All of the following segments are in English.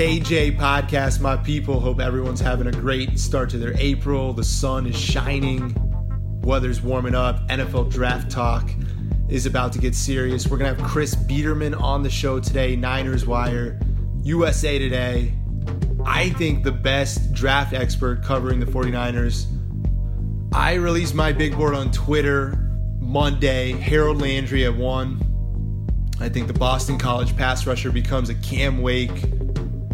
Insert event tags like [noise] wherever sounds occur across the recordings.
KJ podcast, my people. Hope everyone's having a great start to their April. The sun is shining, weather's warming up. NFL draft talk is about to get serious. We're going to have Chris Biderman on the show today, Niners Wire, USA Today. I think the best draft expert covering the 49ers. I released my big board on Twitter Monday, Harold Landry at one. I think the Boston College pass rusher becomes a Cam Wake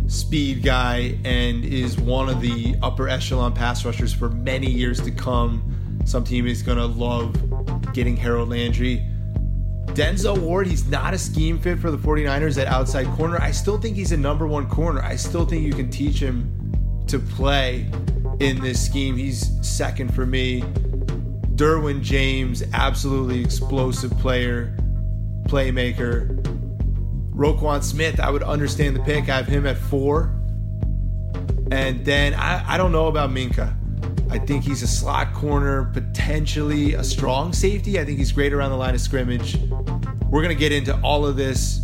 speed guy and is one of the upper echelon pass rushers for many years to come. Some team is going to love getting Harold Landry. Denzel Ward, he's not a scheme fit for the 49ers at outside corner. I still think he's a number one corner. I still think you can teach him to play in this scheme. He's second for me. Derwin James, absolutely explosive player, playmaker. Roquan Smith, I would understand the pick. I have him at four. And then I, I don't know about Minkah. I think he's a slot corner, potentially a strong safety. I think he's great around the line of scrimmage. We're going to get into all of this.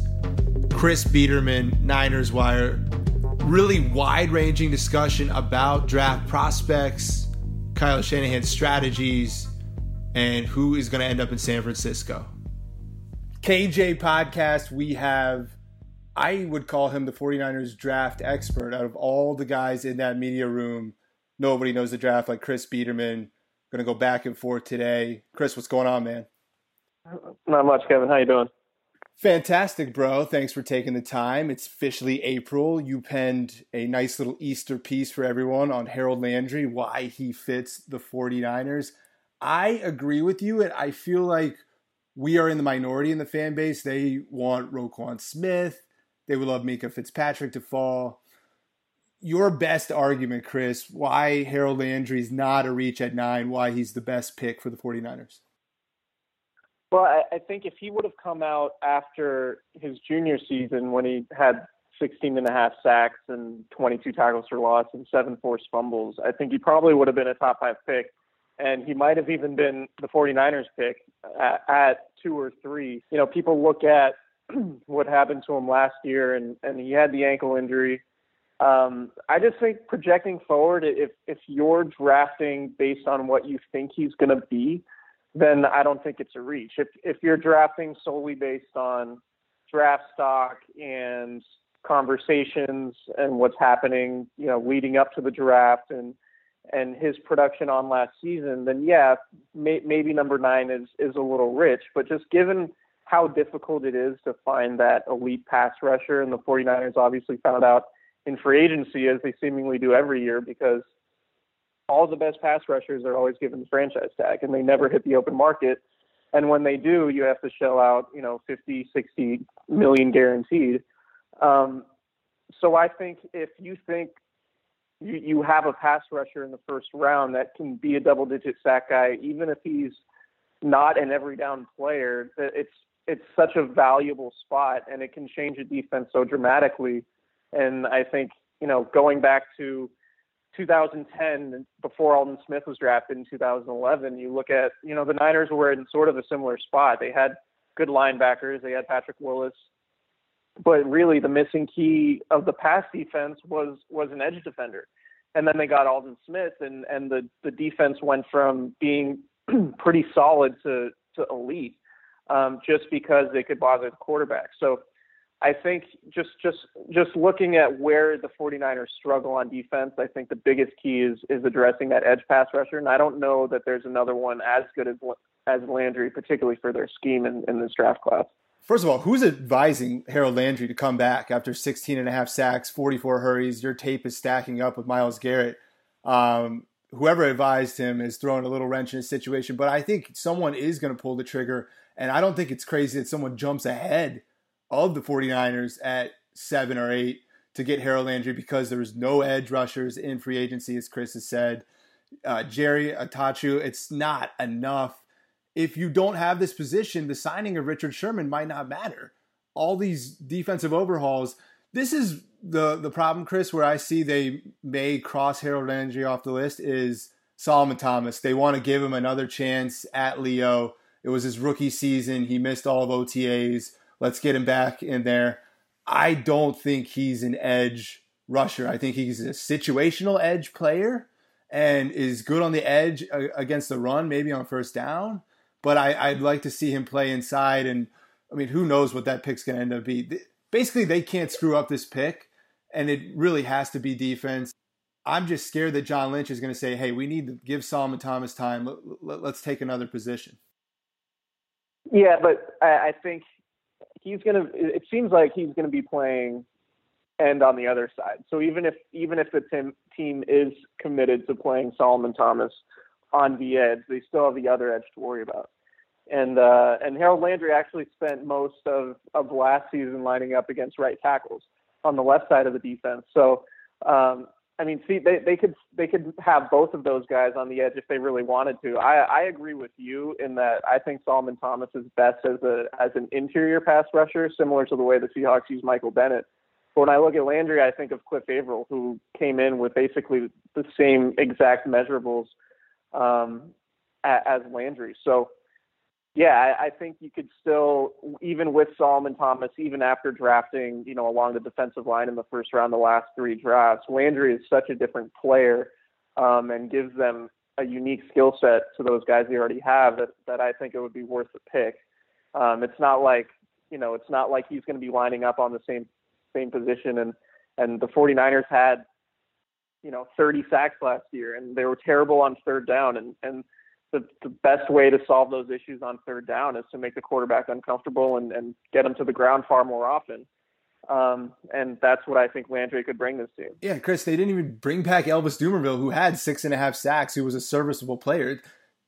Chris Biderman, Niners Wire. Really wide ranging discussion about draft prospects, Kyle Shanahan's strategies, and who is going to end up in San Francisco. KJ podcast, we have, I would call him the 49ers draft expert. Out of all the guys in that media room, nobody knows the draft like Chris Biderman. Going to go back and forth today. Chris, what's going on, man? Not much, Kevin. How you doing? Fantastic, bro. Thanks for taking the time. It's officially April. You penned a nice little Easter piece for everyone on Harold Landry, why he fits the 49ers. I agree with you, and I feel like – we are in the minority in the fan base. They want Roquan Smith. They would love Minkah Fitzpatrick to fall. Your best argument, Chris, why Harold Landry is not a reach at nine, why he's the best pick for the 49ers. Well, I, I think if he would have come out after his junior season when he had 16 and a half sacks and 22 tackles for loss and seven forced fumbles, I think he probably would have been a top five pick and he might have even been the 49ers pick at, at two or three. You know, people look at [clears throat] what happened to him last year, and and he had the ankle injury. Um, I just think projecting forward, if if you're drafting based on what you think he's going to be, then I don't think it's a reach. If if you're drafting solely based on draft stock and conversations and what's happening, you know, leading up to the draft and and his production on last season, then yeah, may, maybe number nine is is a little rich. But just given how difficult it is to find that elite pass rusher, and the 49ers obviously found out in free agency as they seemingly do every year because all the best pass rushers are always given the franchise tag and they never hit the open market. And when they do, you have to shell out, you know, 50, 60 million guaranteed. Um, so I think if you think you, you have a pass rusher in the first round that can be a double digit sack guy, even if he's not an every down player, it's it's such a valuable spot and it can change a defense so dramatically. And I think, you know, going back to 2010 before Aldon Smith was drafted in 2011, you look at, you know, the Niners were in sort of a similar spot. They had good linebackers, they had Patrick Willis, but really the missing key of the pass defense was was an edge defender. And then they got Aldon Smith, and and the the defense went from being [clears throat] pretty solid to to elite, um, just because they could bother the quarterback. So I think just just just looking at where the 49ers struggle on defense, I think the biggest key is is addressing that edge pass rusher, and I don't know that there's another one as good as as Landry, particularly for their scheme in, in this draft class. First of all, who's advising Harold Landry to come back after 16 and a half sacks, 44 hurries? Your tape is stacking up with Myles Garrett. Um, whoever advised him is throwing a little wrench in his situation, but I think someone is going to pull the trigger. And I don't think it's crazy that someone jumps ahead of the 49ers at seven or eight to get Harold Landry because there's no edge rushers in free agency, as Chris has said. Uh, Jerry Attaochu, it's not enough if you don't have this position, the signing of Richard Sherman might not matter. All these defensive overhauls. This is the the problem, Chris, where I see they may cross Harold Landry off the list is Solomon Thomas. They want to give him another chance at Leo. It was his rookie season. He missed all of OTAs. Let's get him back in there. I don't think he's an edge rusher. I think he's a situational edge player and is good on the edge uh, against the run, maybe on first down but I, would like to see him play inside. And I mean, who knows what that pick's going to end up be? Basically, they can't screw up this pick, and it really has to be defense. I'm just scared that John Lynch is going to say, "Hey, we need to give Solomon Thomas time. Let, us take another position." Yeah, but I, think he's going to. It seems like he's going to be playing end on the other side. So even if even if the team team is committed to playing Solomon Thomas on the edge. They still have the other edge to worry about. And uh, and Harold Landry actually spent most of, of last season lining up against right tackles on the left side of the defense. So um, I mean, see, they, they could they could have both of those guys on the edge if they really wanted to. I, I agree with you in that I think Solomon Thomas is best as a as an interior pass rusher, similar to the way the Seahawks use Michael Bennett. But when I look at Landry, I think of Cliff Avril, who came in with basically the same exact measurables um, as Landry. So, yeah, I, I think you could still, even with Solomon Thomas, even after drafting, you know, along the defensive line in the first round, the last three drafts, Landry is such a different player um, and gives them a unique skill set to those guys they already have that, that I think it would be worth the pick. Um, it's not like, you know, it's not like he's going to be lining up on the same same position and and the 49ers had you know 30 sacks last year, and they were terrible on third down. And and the the best way to solve those issues on third down is to make the quarterback uncomfortable and and get them to the ground far more often. Um, and that's what I think Landry could bring this team. Yeah, Chris, they didn't even bring back Elvis Dumervil, who had six and a half sacks, who was a serviceable player.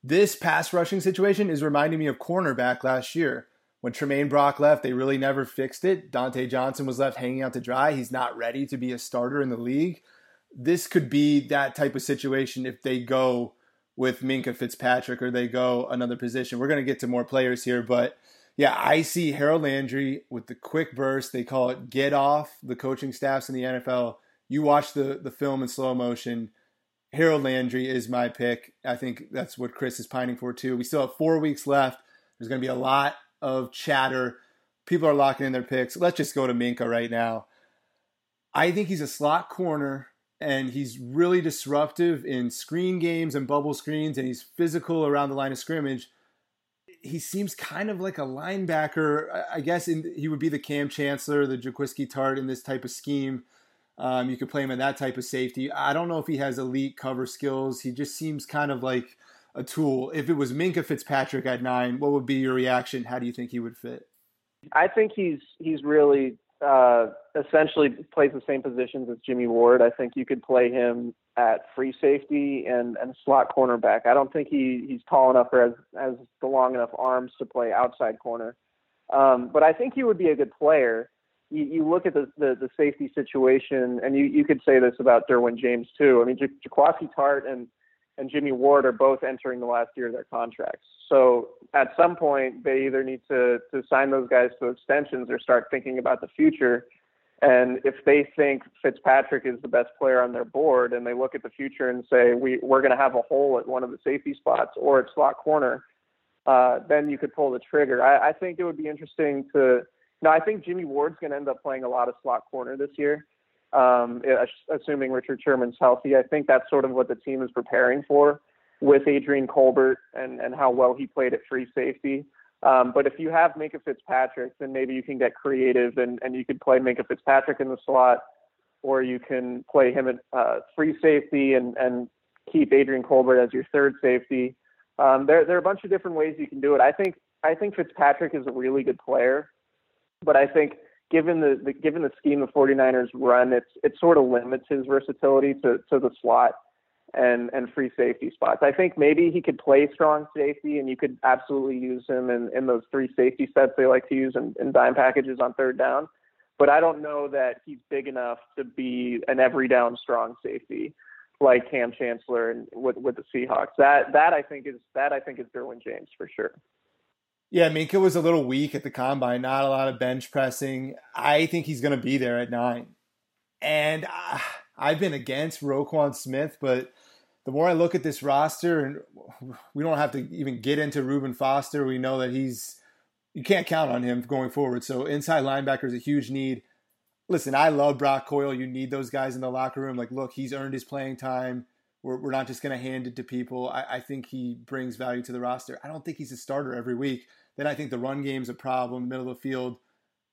This pass rushing situation is reminding me of cornerback last year. When Tramaine Brock left, they really never fixed it. Dontae Johnson was left hanging out to dry. He's not ready to be a starter in the league this could be that type of situation if they go with Minkah Fitzpatrick or they go another position. We're going to get to more players here, but yeah, I see Harold Landry with the quick burst. They call it get off. The coaching staffs in the NFL. You watch the the film in slow motion. Harold Landry is my pick. I think that's what Chris is pining for too. We still have four weeks left. There's going to be a lot of chatter. People are locking in their picks. Let's just go to Minkah right now. I think he's a slot corner and he's really disruptive in screen games and bubble screens and he's physical around the line of scrimmage. He seems kind of like a linebacker. I guess in, he would be the Kam Chancellor, the Jaquiski Tartt in this type of scheme. Um, you could play him in that type of safety. I don't know if he has elite cover skills. He just seems kind of like a tool. If it was Minkah Fitzpatrick at nine, what would be your reaction? How do you think he would fit? I think he's he's really uh, essentially plays the same positions as Jimmy Ward. I think you could play him at free safety and, and slot cornerback. I don't think he, he's tall enough or has, has the long enough arms to play outside corner. Um, but I think he would be a good player. You, you look at the, the, the safety situation, and you, you could say this about Derwin James too. I mean, J- Jaquiski Tartt and and Jimmy Ward are both entering the last year of their contracts. So at some point, they either need to, to sign those guys to extensions or start thinking about the future. And if they think Fitzpatrick is the best player on their board and they look at the future and say, we, we're going to have a hole at one of the safety spots or at slot corner, uh, then you could pull the trigger. I, I think it would be interesting to. No, I think Jimmy Ward's going to end up playing a lot of slot corner this year um, assuming Richard Sherman's healthy. I think that's sort of what the team is preparing for with Adrian Colbert and, and how well he played at free safety. Um, but if you have Minkah Fitzpatrick, then maybe you can get creative and, and you could play Minkah Fitzpatrick in the slot, or you can play him at uh, free safety and, and keep Adrian Colbert as your third safety. Um, there, there are a bunch of different ways you can do it. I think I think Fitzpatrick is a really good player, but I think given the, the given the scheme the 49ers run, it's it sort of limits his versatility to, to the slot and and free safety spots. I think maybe he could play strong safety, and you could absolutely use him in, in those three safety sets they like to use in, in dime packages on third down. But I don't know that he's big enough to be an every down strong safety like Kam Chancellor and with with the Seahawks. That that I think is that I think is Derwin James for sure. Yeah, Minkah was a little weak at the combine, not a lot of bench pressing. I think he's going to be there at nine. And uh, I've been against Roquan Smith, but the more I look at this roster, and we don't have to even get into Reuben Foster, we know that he's, you can't count on him going forward. So inside linebacker is a huge need. Listen, I love Brock Coyle. You need those guys in the locker room. Like, look, he's earned his playing time. We're, we're not just going to hand it to people. I, I think he brings value to the roster. I don't think he's a starter every week. Then I think the run game's a problem, middle of the field.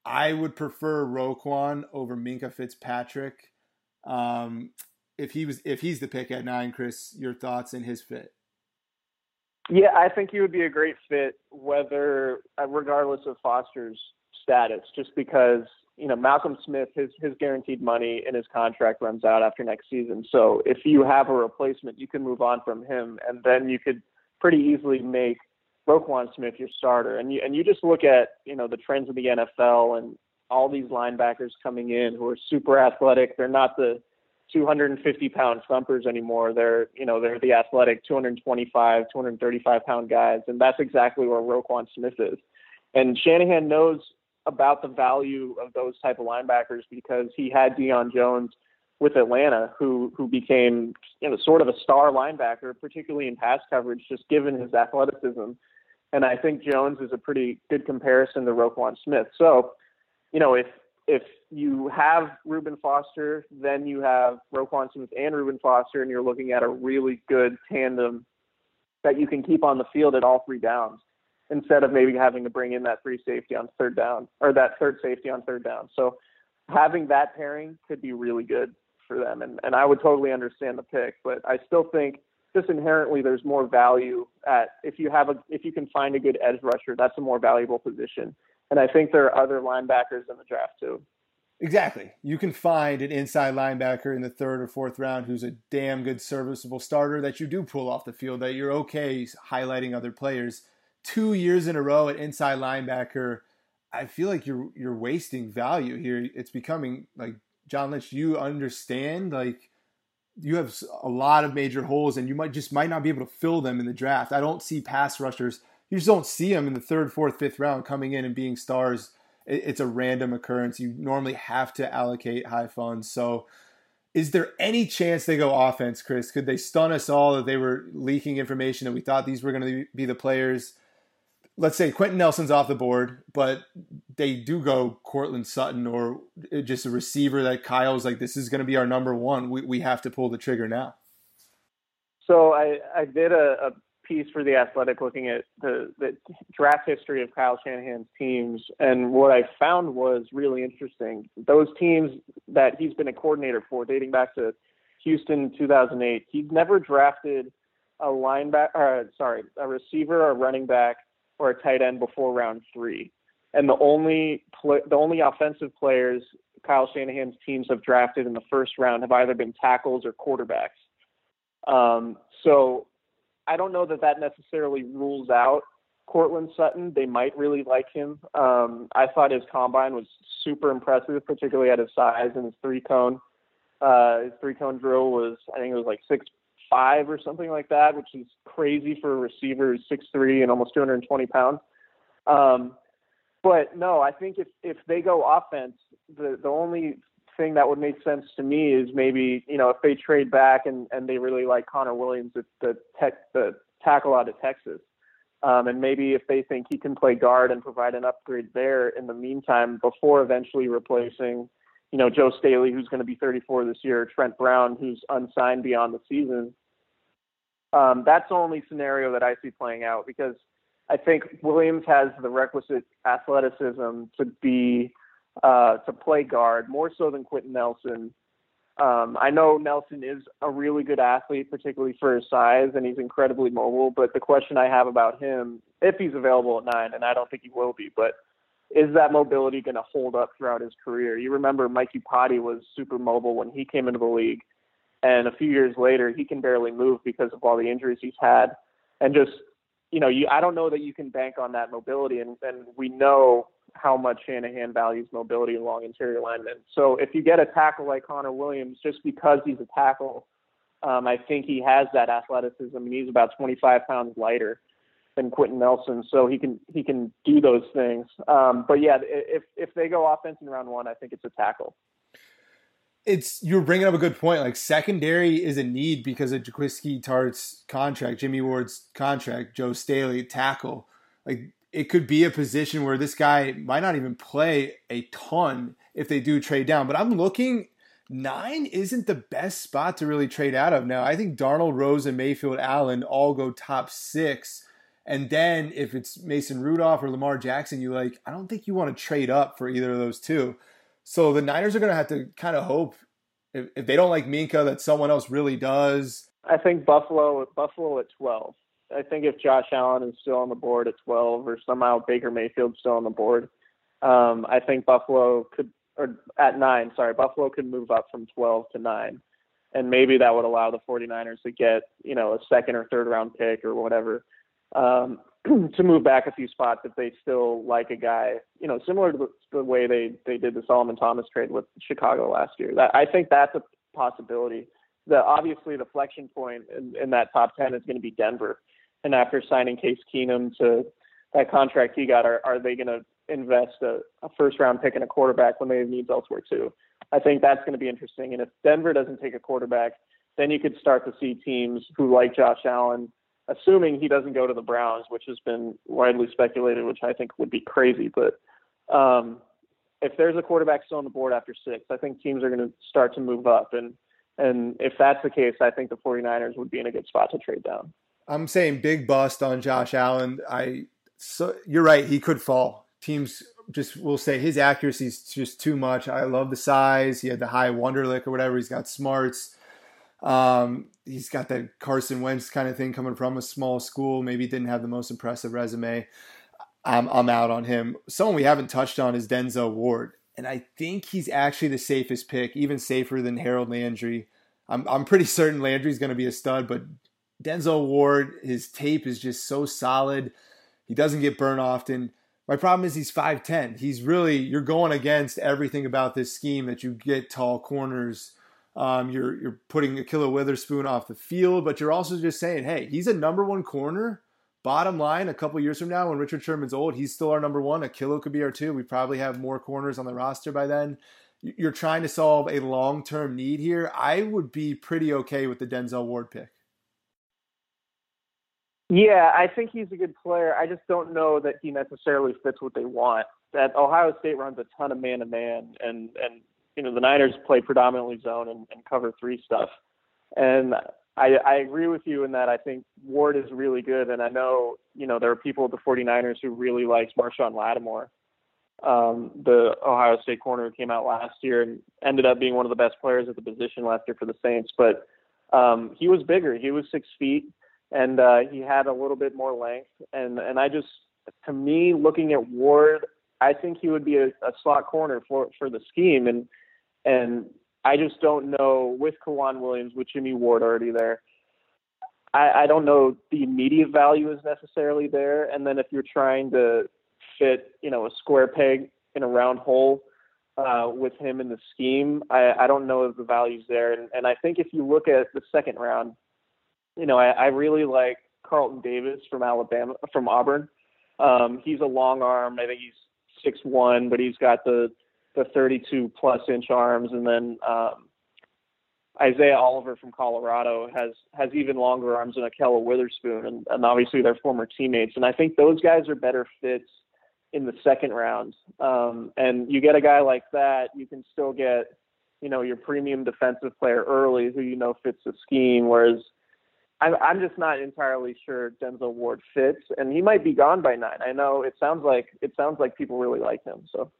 I would prefer Roquan over Minkah Fitzpatrick. Um, if he was if he's the pick at nine, Chris, your thoughts and his fit? Yeah, I think he would be a great fit, whether uh, regardless of Foster's status, just because you know Malcolm Smith, his his guaranteed money in his contract runs out after next season. So if you have a replacement, you can move on from him, and then you could pretty easily make Roquan Smith your starter, and you and you just look at you know the trends of the NFL and all these linebackers coming in who are super athletic. They're not the 250 pound thumpers anymore. They're you know they're the athletic 225, 235 pound guys, and that's exactly where Roquan Smith is. And Shanahan knows about the value of those type of linebackers because he had Deion Jones with Atlanta, who who became you know sort of a star linebacker, particularly in pass coverage, just given his athleticism and I think Jones is a pretty good comparison to Roquan Smith. So, you know, if if you have Reuben Foster, then you have Roquan Smith and Reuben Foster, and you're looking at a really good tandem that you can keep on the field at all three downs instead of maybe having to bring in that free safety on third down or that third safety on third down. So having that pairing could be really good for them. And, and I would totally understand the pick, but I still think just inherently there's more value at if you have a if you can find a good edge rusher, that's a more valuable position. And I think there are other linebackers in the draft too. Exactly. You can find an inside linebacker in the third or fourth round who's a damn good serviceable starter that you do pull off the field, that you're okay highlighting other players. Two years in a row at inside linebacker, I feel like you're you're wasting value here. It's becoming like John Lynch, you understand like you have a lot of major holes and you might just might not be able to fill them in the draft. I don't see pass rushers. You just don't see them in the third, fourth, fifth round coming in and being stars. It's a random occurrence. You normally have to allocate high funds. So, is there any chance they go offense, Chris? Could they stun us all that they were leaking information that we thought these were going to be the players? Let's say Quenton Nelson's off the board, but they do go Courtland Sutton or just a receiver that Kyle's like, this is going to be our number one. We, we have to pull the trigger now. So I, I did a, a piece for the Athletic looking at the, the draft history of Kyle Shanahan's teams, and what I found was really interesting. Those teams that he's been a coordinator for, dating back to Houston 2008, he's never drafted a linebacker, uh, sorry, a receiver, a running back, or a tight end before round three. And the only pl- the only offensive players Kyle Shanahan's teams have drafted in the first round have either been tackles or quarterbacks. Um, so I don't know that that necessarily rules out Courtland Sutton. They might really like him. Um, I thought his combine was super impressive, particularly at his size and his three cone. Uh, his three cone drill was, I think it was like six five or something like that, which is crazy for a receiver who's six three and almost 220 pounds. Um, but no, I think if if they go offense, the the only thing that would make sense to me is maybe you know if they trade back and and they really like Connor Williams, the the tech the tackle out of Texas. Um, and maybe if they think he can play guard and provide an upgrade there in the meantime, before eventually replacing, you know, Joe Staley, who's going to be 34 this year, Trent Brown, who's unsigned beyond the season, um, that's the only scenario that I see playing out because I think Williams has the requisite athleticism to be uh, to play guard more so than Quenton Nelson. Um, I know Nelson is a really good athlete, particularly for his size, and he's incredibly mobile. But the question I have about him, if he's available at nine, and I don't think he will be, but is that mobility going to hold up throughout his career? You remember Mike Iupati was super mobile when he came into the league and a few years later he can barely move because of all the injuries he's had and just you know you I don't know that you can bank on that mobility and and we know how much Shanahan values mobility along interior linemen. So if you get a tackle like Connor Williams just because he's a tackle, um, I think he has that athleticism and he's about 25 pounds lighter than Quenton Nelson, so he can he can do those things. Um, but yeah, if if they go offense in round one, I think it's a tackle it's you're bringing up a good point. Like secondary is a need because of Jaquiski Tartt's contract, Jimmy Ward's contract, Joe Staley tackle. Like it could be a position where this guy might not even play a ton if they do trade down. But I'm looking nine isn't the best spot to really trade out of now. I think Darnold, Rose, and Mayfield Allen all go top six. And then if it's Mason Rudolph or Lamar Jackson, you like, I don't think you want to trade up for either of those two. So the Niners are going to have to kind of hope if, if they don't like Minkah that someone else really does. I think Buffalo Buffalo at 12. I think if Josh Allen is still on the board at 12 or somehow Baker Mayfield's still on the board, um, I think Buffalo could, or at nine, sorry, Buffalo could move up from 12 to nine. And maybe that would allow the 49ers to get, you know, a second or third round pick or whatever. Um, [clears throat] to move back a few spots if they still like a guy, you know, similar to the, way they they did the Solomon Thomas trade with Chicago last year. That I think that's a possibility. The obviously the flexion point in, in that top ten is going to be Denver, and after signing Case Keenum to that contract he got, are are they going to invest a, a first round pick in a quarterback when they have needs elsewhere too? I think that's going to be interesting. And if Denver doesn't take a quarterback, then you could start to see teams who like Josh Allen assuming he doesn't go to the Browns, which has been widely speculated, which I think would be crazy. But um, if there's a quarterback still on the board after six, I think teams are going to start to move up. And and if that's the case, I think the 49ers would be in a good spot to trade down. I'm saying big bust on Josh Allen. I so you're right, he could fall. Teams just will say his accuracy is just too much. I love the size. He had the high Wonderlic or whatever. He's got smarts. Um, he's got that Carson Wentz kind of thing coming from a small school. Maybe didn't have the most impressive resume. I'm I'm out on him. Someone we haven't touched on is Denzel Ward, and I think he's actually the safest pick, even safer than Harold Landry. I'm I'm pretty [laughs] certain Landry's going to be a stud, but Denzel Ward, his tape is just so solid. He doesn't get burned often. My problem is he's 5'10. He's really, you're going against everything about this scheme that you get tall corners um, you're you're putting Ahkello Witherspoon off the field, but you're also just saying, hey, he's a number one corner. Bottom line, a couple years from now, when Richard Sherman's old, he's still our number one. Ahkello could be our two. We probably have more corners on the roster by then. You're trying to solve a long term need here. I would be pretty okay with the Denzel Ward pick. Yeah, I think he's a good player. I just don't know that he necessarily fits what they want. That Ohio State runs a ton of man to man, and and you know the Niners play predominantly zone and, and cover three stuff. And I, I agree with you in that I think Ward is really good, and I know you know there are people at the 49ers who really likes Marshon Lattimore, um, the Ohio State corner who came out last year and ended up being one of the best players at the position last year for the Saints. But um, he was bigger; he was six feet, and uh, he had a little bit more length. And and I just, to me, looking at Ward, I think he would be a, a slot corner for for the scheme, and and I just don't know with K'Waun Williams, with Jimmy Ward already there. I, I don't know the immediate value is necessarily there. And then if you're trying to fit, you know, a square peg in a round hole uh, with him in the scheme, I, I don't know if the value's there. And, and I think if you look at the second round, you know, I, I really like Carlton Davis from Alabama, from Auburn. Um, he's a long arm. I think he's six one, but he's got the the 32 plus inch arms, and then um, Isaiah Oliver from Colorado has has even longer arms than Ahkello Witherspoon, and, and obviously they're former teammates. And I think those guys are better fits in the second round. Um, and you get a guy like that, you can still get, you know, your premium defensive player early who you know fits the scheme. Whereas I'm, I'm just not entirely sure Denzel Ward fits, and he might be gone by nine. I know it sounds like it sounds like people really like him. So.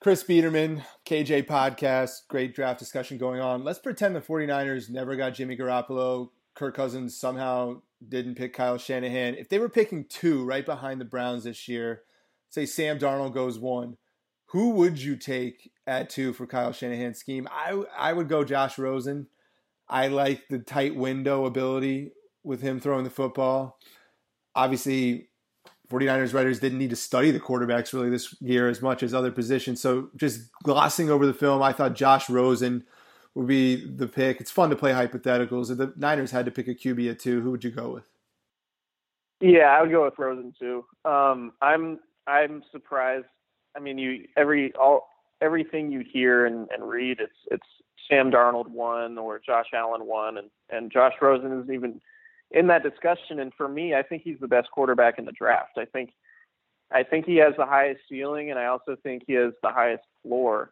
Chris Biderman, KJ Podcast, great draft discussion going on. Let's pretend the 49ers never got Jimmy Garoppolo. Kirk Cousins somehow didn't pick Kyle Shanahan. If they were picking two right behind the Browns this year, say Sam Darnold goes one, who would you take at two for Kyle Shanahan's scheme? I, I would go Josh Rosen. I like the tight window ability with him throwing the football. Obviously, 49ers writers didn't need to study the quarterbacks really this year as much as other positions. So just glossing over the film, I thought Josh Rosen would be the pick. It's fun to play hypotheticals. If the Niners had to pick a QB at two, who would you go with? Yeah, I would go with Rosen too. Um, I'm I'm surprised. I mean, you every all everything you hear and, and read, it's it's Sam Darnold won or Josh Allen won, and and Josh Rosen isn't even in that discussion. And for me, I think he's the best quarterback in the draft. I think I think he has the highest ceiling, and I also think he has the highest floor.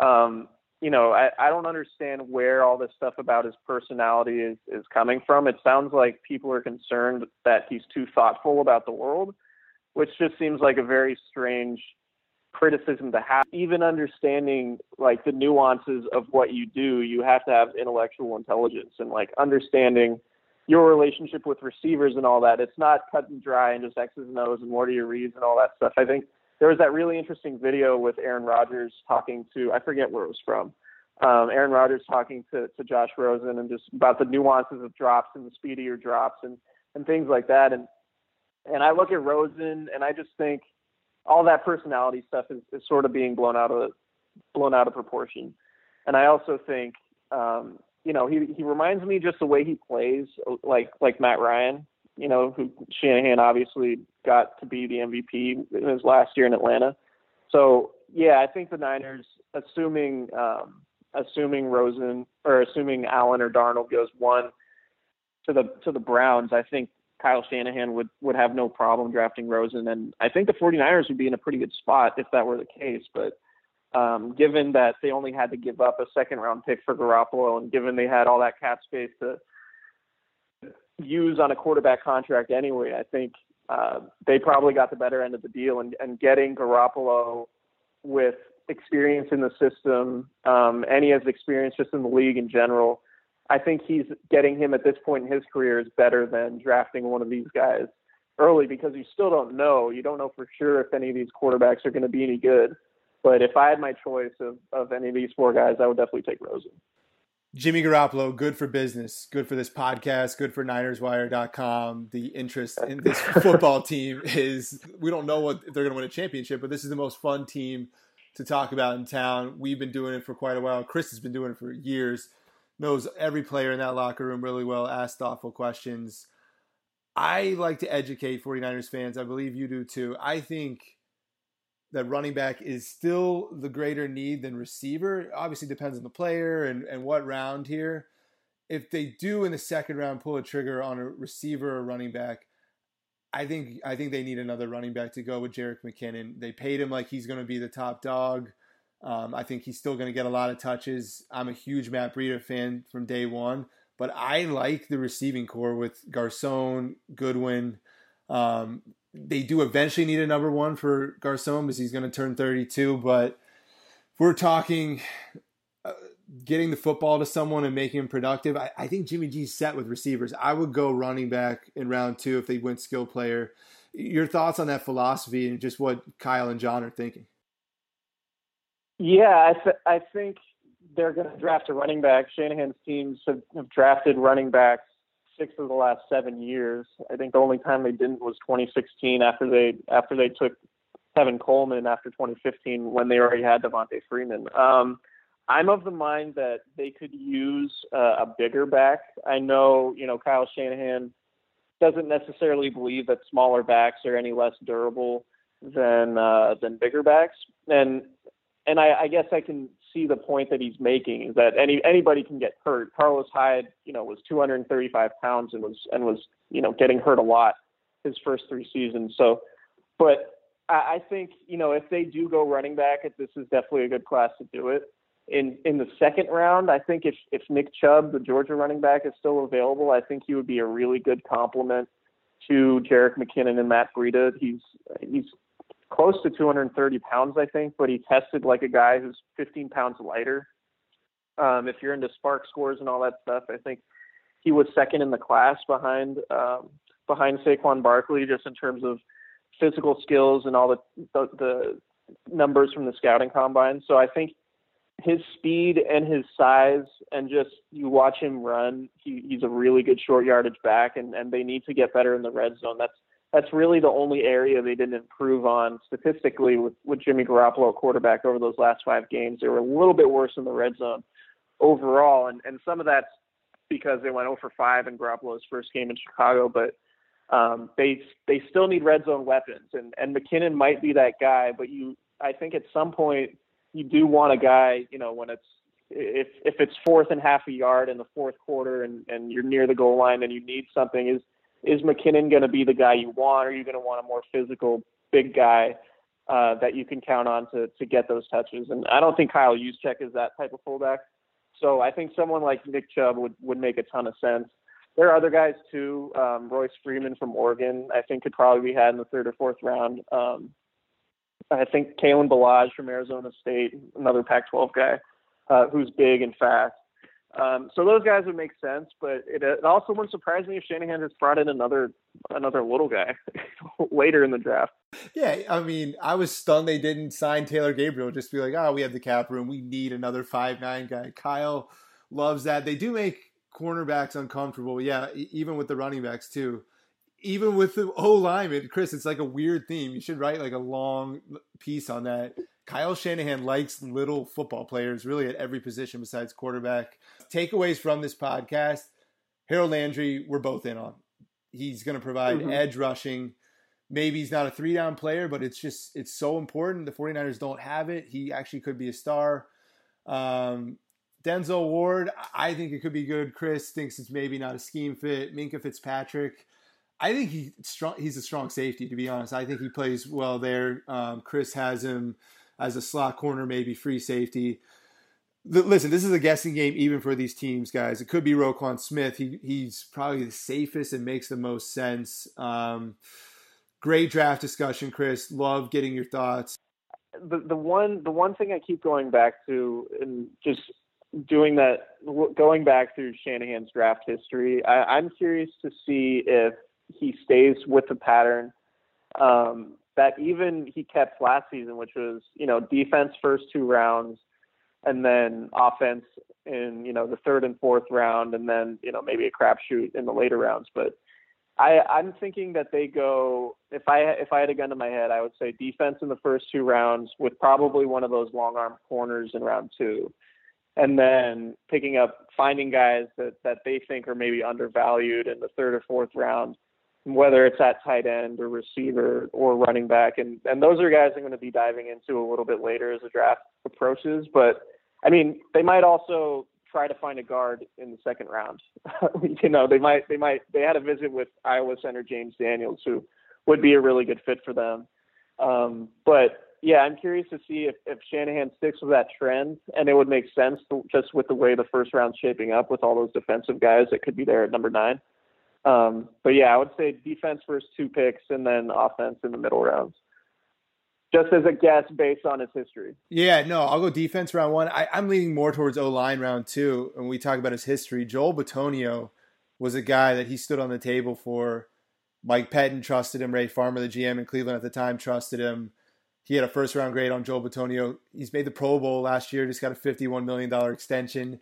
Um, you know, I, I don't understand where all this stuff about his personality is is coming from. It sounds like people are concerned that he's too thoughtful about the world, which just seems like a very strange criticism to have. Even understanding like the nuances of what you do, you have to have intellectual intelligence and like understanding your relationship with receivers and all that. It's not cut and dry and just X's and O's and what are your reads and all that stuff. I think there was that really interesting video with Aaron Rodgers talking to I forget where it was from. Um, Aaron Rodgers talking to, to Josh Rosen and just about the nuances of drops and the speedier drops and, and things like that. And and I look at Rosen and I just think all that personality stuff is, is sort of being blown out of blown out of proportion. And I also think um, you know, he he reminds me just the way he plays, like like Matt Ryan. You know, who Shanahan obviously got to be the MVP in his last year in Atlanta. So yeah, I think the Niners, assuming um, assuming Rosen or assuming Allen or Darnold goes one to the to the Browns, I think Kyle Shanahan would would have no problem drafting Rosen, and I think the 49ers would be in a pretty good spot if that were the case. But um, given that they only had to give up a second round pick for Garoppolo, and given they had all that cap space to use on a quarterback contract anyway, I think uh, they probably got the better end of the deal. And, and getting Garoppolo with experience in the system, um, and he has experience just in the league in general. I think he's getting him at this point in his career is better than drafting one of these guys early because you still don't know. You don't know for sure if any of these quarterbacks are going to be any good. But if I had my choice of, of any of these four guys, I would definitely take Rosen. Jimmy Garoppolo, good for business, good for this podcast, good for NinersWire.com. The interest in this [laughs] football team is we don't know what they're going to win a championship, but this is the most fun team to talk about in town. We've been doing it for quite a while. Chris has been doing it for years, knows every player in that locker room really well, asks thoughtful questions. I like to educate 49ers fans. I believe you do too. I think that running back is still the greater need than receiver. Obviously, depends on the player and, and what round here. if they do in the second round pull a trigger on a receiver or running back, I think I think they need another running back to go with Jerick McKinnon. They paid him like he's going to be the top dog. Um, I think he's still going to get a lot of touches. I'm a huge Matt Breida fan from day one, but I like the receiving corps with Garcon, Goodwin. Um, they do eventually need a number one for Garcon because he's going to turn 32. But we're talking uh, getting the football to someone and making him productive. I, I think Jimmy G's set with receivers. I would go running back in round two if they went skill player. Your thoughts on that philosophy and just what Kyle and John are thinking? Yeah, I, th- I think they're going to draft a running back. Shanahan's teams have, have drafted running backs six of the last seven years. I think the only time they didn't was 2016 after they after they took Tevin Coleman after 2015 when they already had Devonta Freeman. Um, I'm of the mind that they could use uh, a bigger back. I know, you know, Kyle Shanahan doesn't necessarily believe that smaller backs are any less durable than uh, than bigger backs, and and I, I guess I can see the point that he's making is that any anybody can get hurt. Carlos Hyde, you know, was 235 pounds and was and was you know getting hurt a lot his first three seasons. So, but I, I think you know if they do go running back, this is definitely a good class to do it. In in the second round, I think if if Nick Chubb, the Georgia running back, is still available, I think he would be a really good complement to Jerick McKinnon and Matt Breida. He's he's close to 230 pounds, I think, but he tested like a guy who's 15 pounds lighter. Um, if you're into SPARQ scores and all that stuff, I think he was second in the class behind um, behind Saquon Barkley, just in terms of physical skills and all the, the the numbers from the scouting combine. So I think his speed and his size and just you watch him run, he, he's a really good short yardage back, and and they need to get better in the red zone. That's that's really the only area they didn't improve on statistically with, with Jimmy Garoppolo quarterback over those last five games. They were a little bit worse in the red zone overall, and, and some of that's because they went 0 for 5 in Garoppolo's first game in Chicago, but um, they they still need red zone weapons, and and McKinnon might be that guy, but you I think at some point you do want a guy, you know, when it's if if it's fourth and half a yard in the fourth quarter and and you're near the goal line and you need something is is McKinnon going to be the guy you want, or are you going to want a more physical, big guy uh, that you can count on to to get those touches? And I don't think Kyle Juszczyk is that type of fullback. So I think someone like Nick Chubb would would make a ton of sense. There are other guys too. Um, Royce Freeman from Oregon, I think, could probably be had in the third or fourth round. Um, I think Kalen Ballage from Arizona State, another Pac-12 guy, uh, who's big and fast. Um, so those guys would make sense, but it, it, also wouldn't surprise me if Shanahan has brought in another another little guy [laughs] later in the draft. Yeah, I mean, I was stunned they didn't sign Taylor Gabriel. Just be like, oh, we have the cap room. We need another five nine guy. Kyle loves that. They do make cornerbacks uncomfortable. Yeah, even with the running backs too. Even with the O lineman, Chris, it's like a weird theme. You should write like a long piece on that Kyle Shanahan likes little football players really at every position besides quarterback. Takeaways from this podcast Harold Landry, we're both in on. He's going to provide mm-hmm. edge rushing. Maybe he's not a three down player, but it's just, it's so important. The 49ers don't have it. He actually could be a star. Um, Denzel Ward, I think it could be good. Chris thinks it's maybe not a scheme fit. Minkah Fitzpatrick, I think he's strong. He's a strong safety, to be honest. I think he plays well there. Um, Chris has him as a slot corner, maybe free safety. Listen, this is a guessing game even for these teams, guys. It could be Roquan Smith. He, he's probably the safest and makes the most sense. Um, great draft discussion, Chris. Love getting your thoughts. The the one the one thing I keep going back to and just doing that going back through Shanahan's draft history, I, I'm curious to see if he stays with the pattern um, that even he kept last season, which was you know defense first two rounds, and then offense in you know the third and fourth round, and then you know maybe a crapshoot in the later rounds. But I, I'm thinking that they go if I if I had a gun to my head, I would say defense in the first two rounds with probably one of those long arm corners in round two, and then picking up finding guys that that they think are maybe undervalued in the third or fourth round whether it's at tight end or receiver or running back. And, and those are guys I'm going to be diving into a little bit later as the draft approaches. But I mean, they might also try to find a guard in the second round. [laughs] you know, they might they might they had a visit with Iowa center James Daniels, who would be a really good fit for them. Um, but yeah, I'm curious to see if, if Shanahan sticks with that trend, and it would make sense to, just with the way the first round's shaping up with all those defensive guys that could be there at number nine. Um, but yeah, I would say defense first two picks, and then offense in the middle rounds. Just as a guess based on his history. Yeah, no, I'll go defense round one. I, am leaning more towards O line round two. When we talk about his history, Joel Bitonio was a guy that he stood on the table for. Mike Pettine trusted him. Ray Farmer, the GM in Cleveland at the time, trusted him. He had a first round grade on Joel Bitonio. He's made the Pro Bowl last year. Just got a $51 million extension.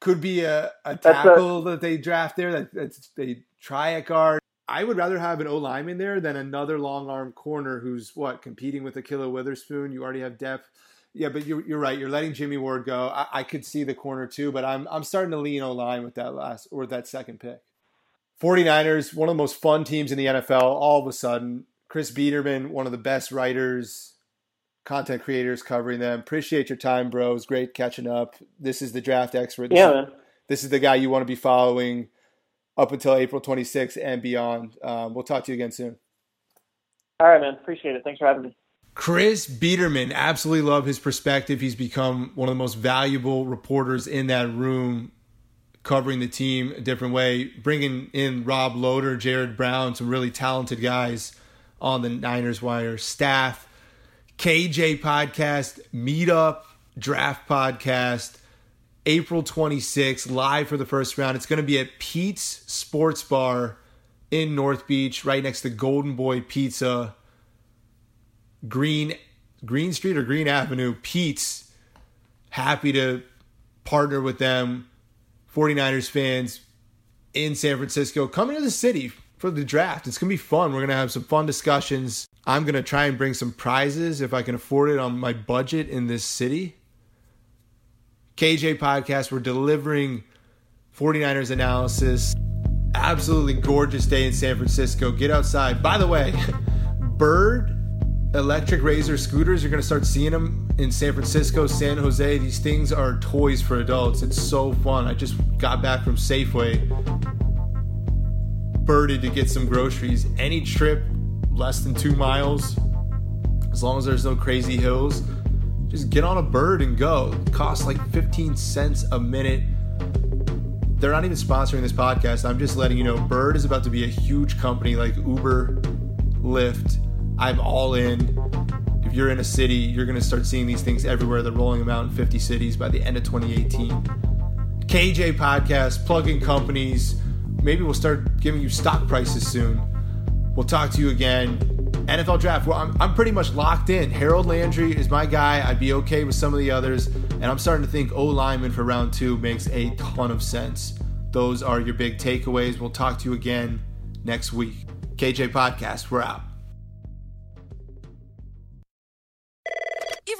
Could be a, a tackle a, that they draft there that that's, they try a guard. I would rather have an O lineman there than another long arm corner who's what competing with Ahkello Witherspoon. You already have depth. Yeah, but you're, you're right. You're letting Jimmy Ward go. I, I could see the corner too, but I'm I'm starting to lean O line with that last or that second pick. 49ers, one of the most fun teams in the NFL. All of a sudden, Chris Biderman, one of the best writers, content creators covering them. Appreciate your time, bro. It's great catching up. This is the draft expert. This yeah, is, man. This is the guy you want to be following up until April 26th and beyond. Um, we'll talk to you again soon. All right, man. Appreciate it. Thanks for having me. Chris Biderman, absolutely love his perspective. He's become one of the most valuable reporters in that room covering the team a different way, bringing in Rob Lowder, Jared Brown, some really talented guys on the Niners Wire staff. KJ podcast, meetup, draft podcast, April 26th, live for the first round. It's going to be at Pete's Sports Bar in North Beach, right next to Golden Boy Pizza, Green Green Street or Green Avenue. Pete's happy to partner with them. 49ers fans in San Francisco coming to the city for the draft. It's going to be fun. We're going to have some fun discussions. I'm going to try and bring some prizes if I can afford it on my budget in this city. KJ Podcast, we're delivering 49ers analysis. Absolutely gorgeous day in San Francisco. Get outside. By the way, [laughs] Bird electric razor scooters, you're going to start seeing them in San Francisco, San Jose. These things are toys for adults. It's so fun. I just got back from Safeway birded to get some groceries. Any trip less than two miles, as long as there's no crazy hills, just get on a bird and go. It costs like 15 cents a minute. They're not even sponsoring this podcast. I'm just letting you know Bird is about to be a huge company like Uber, Lyft. I'm all in. If you're in a city, you're going to start seeing these things everywhere. They're rolling them out in 50 cities by the end of 2018. KJ Podcast, plugging companies, maybe we'll start giving you stock prices soon. We'll talk to you again. NFL draft. Well, I'm, I'm pretty much locked in. Harold Landry is my guy. I'd be okay with some of the others. And I'm starting to think O lineman for round two makes a ton of sense. Those are your big takeaways. We'll talk to you again next week. KJ Podcast, we're out.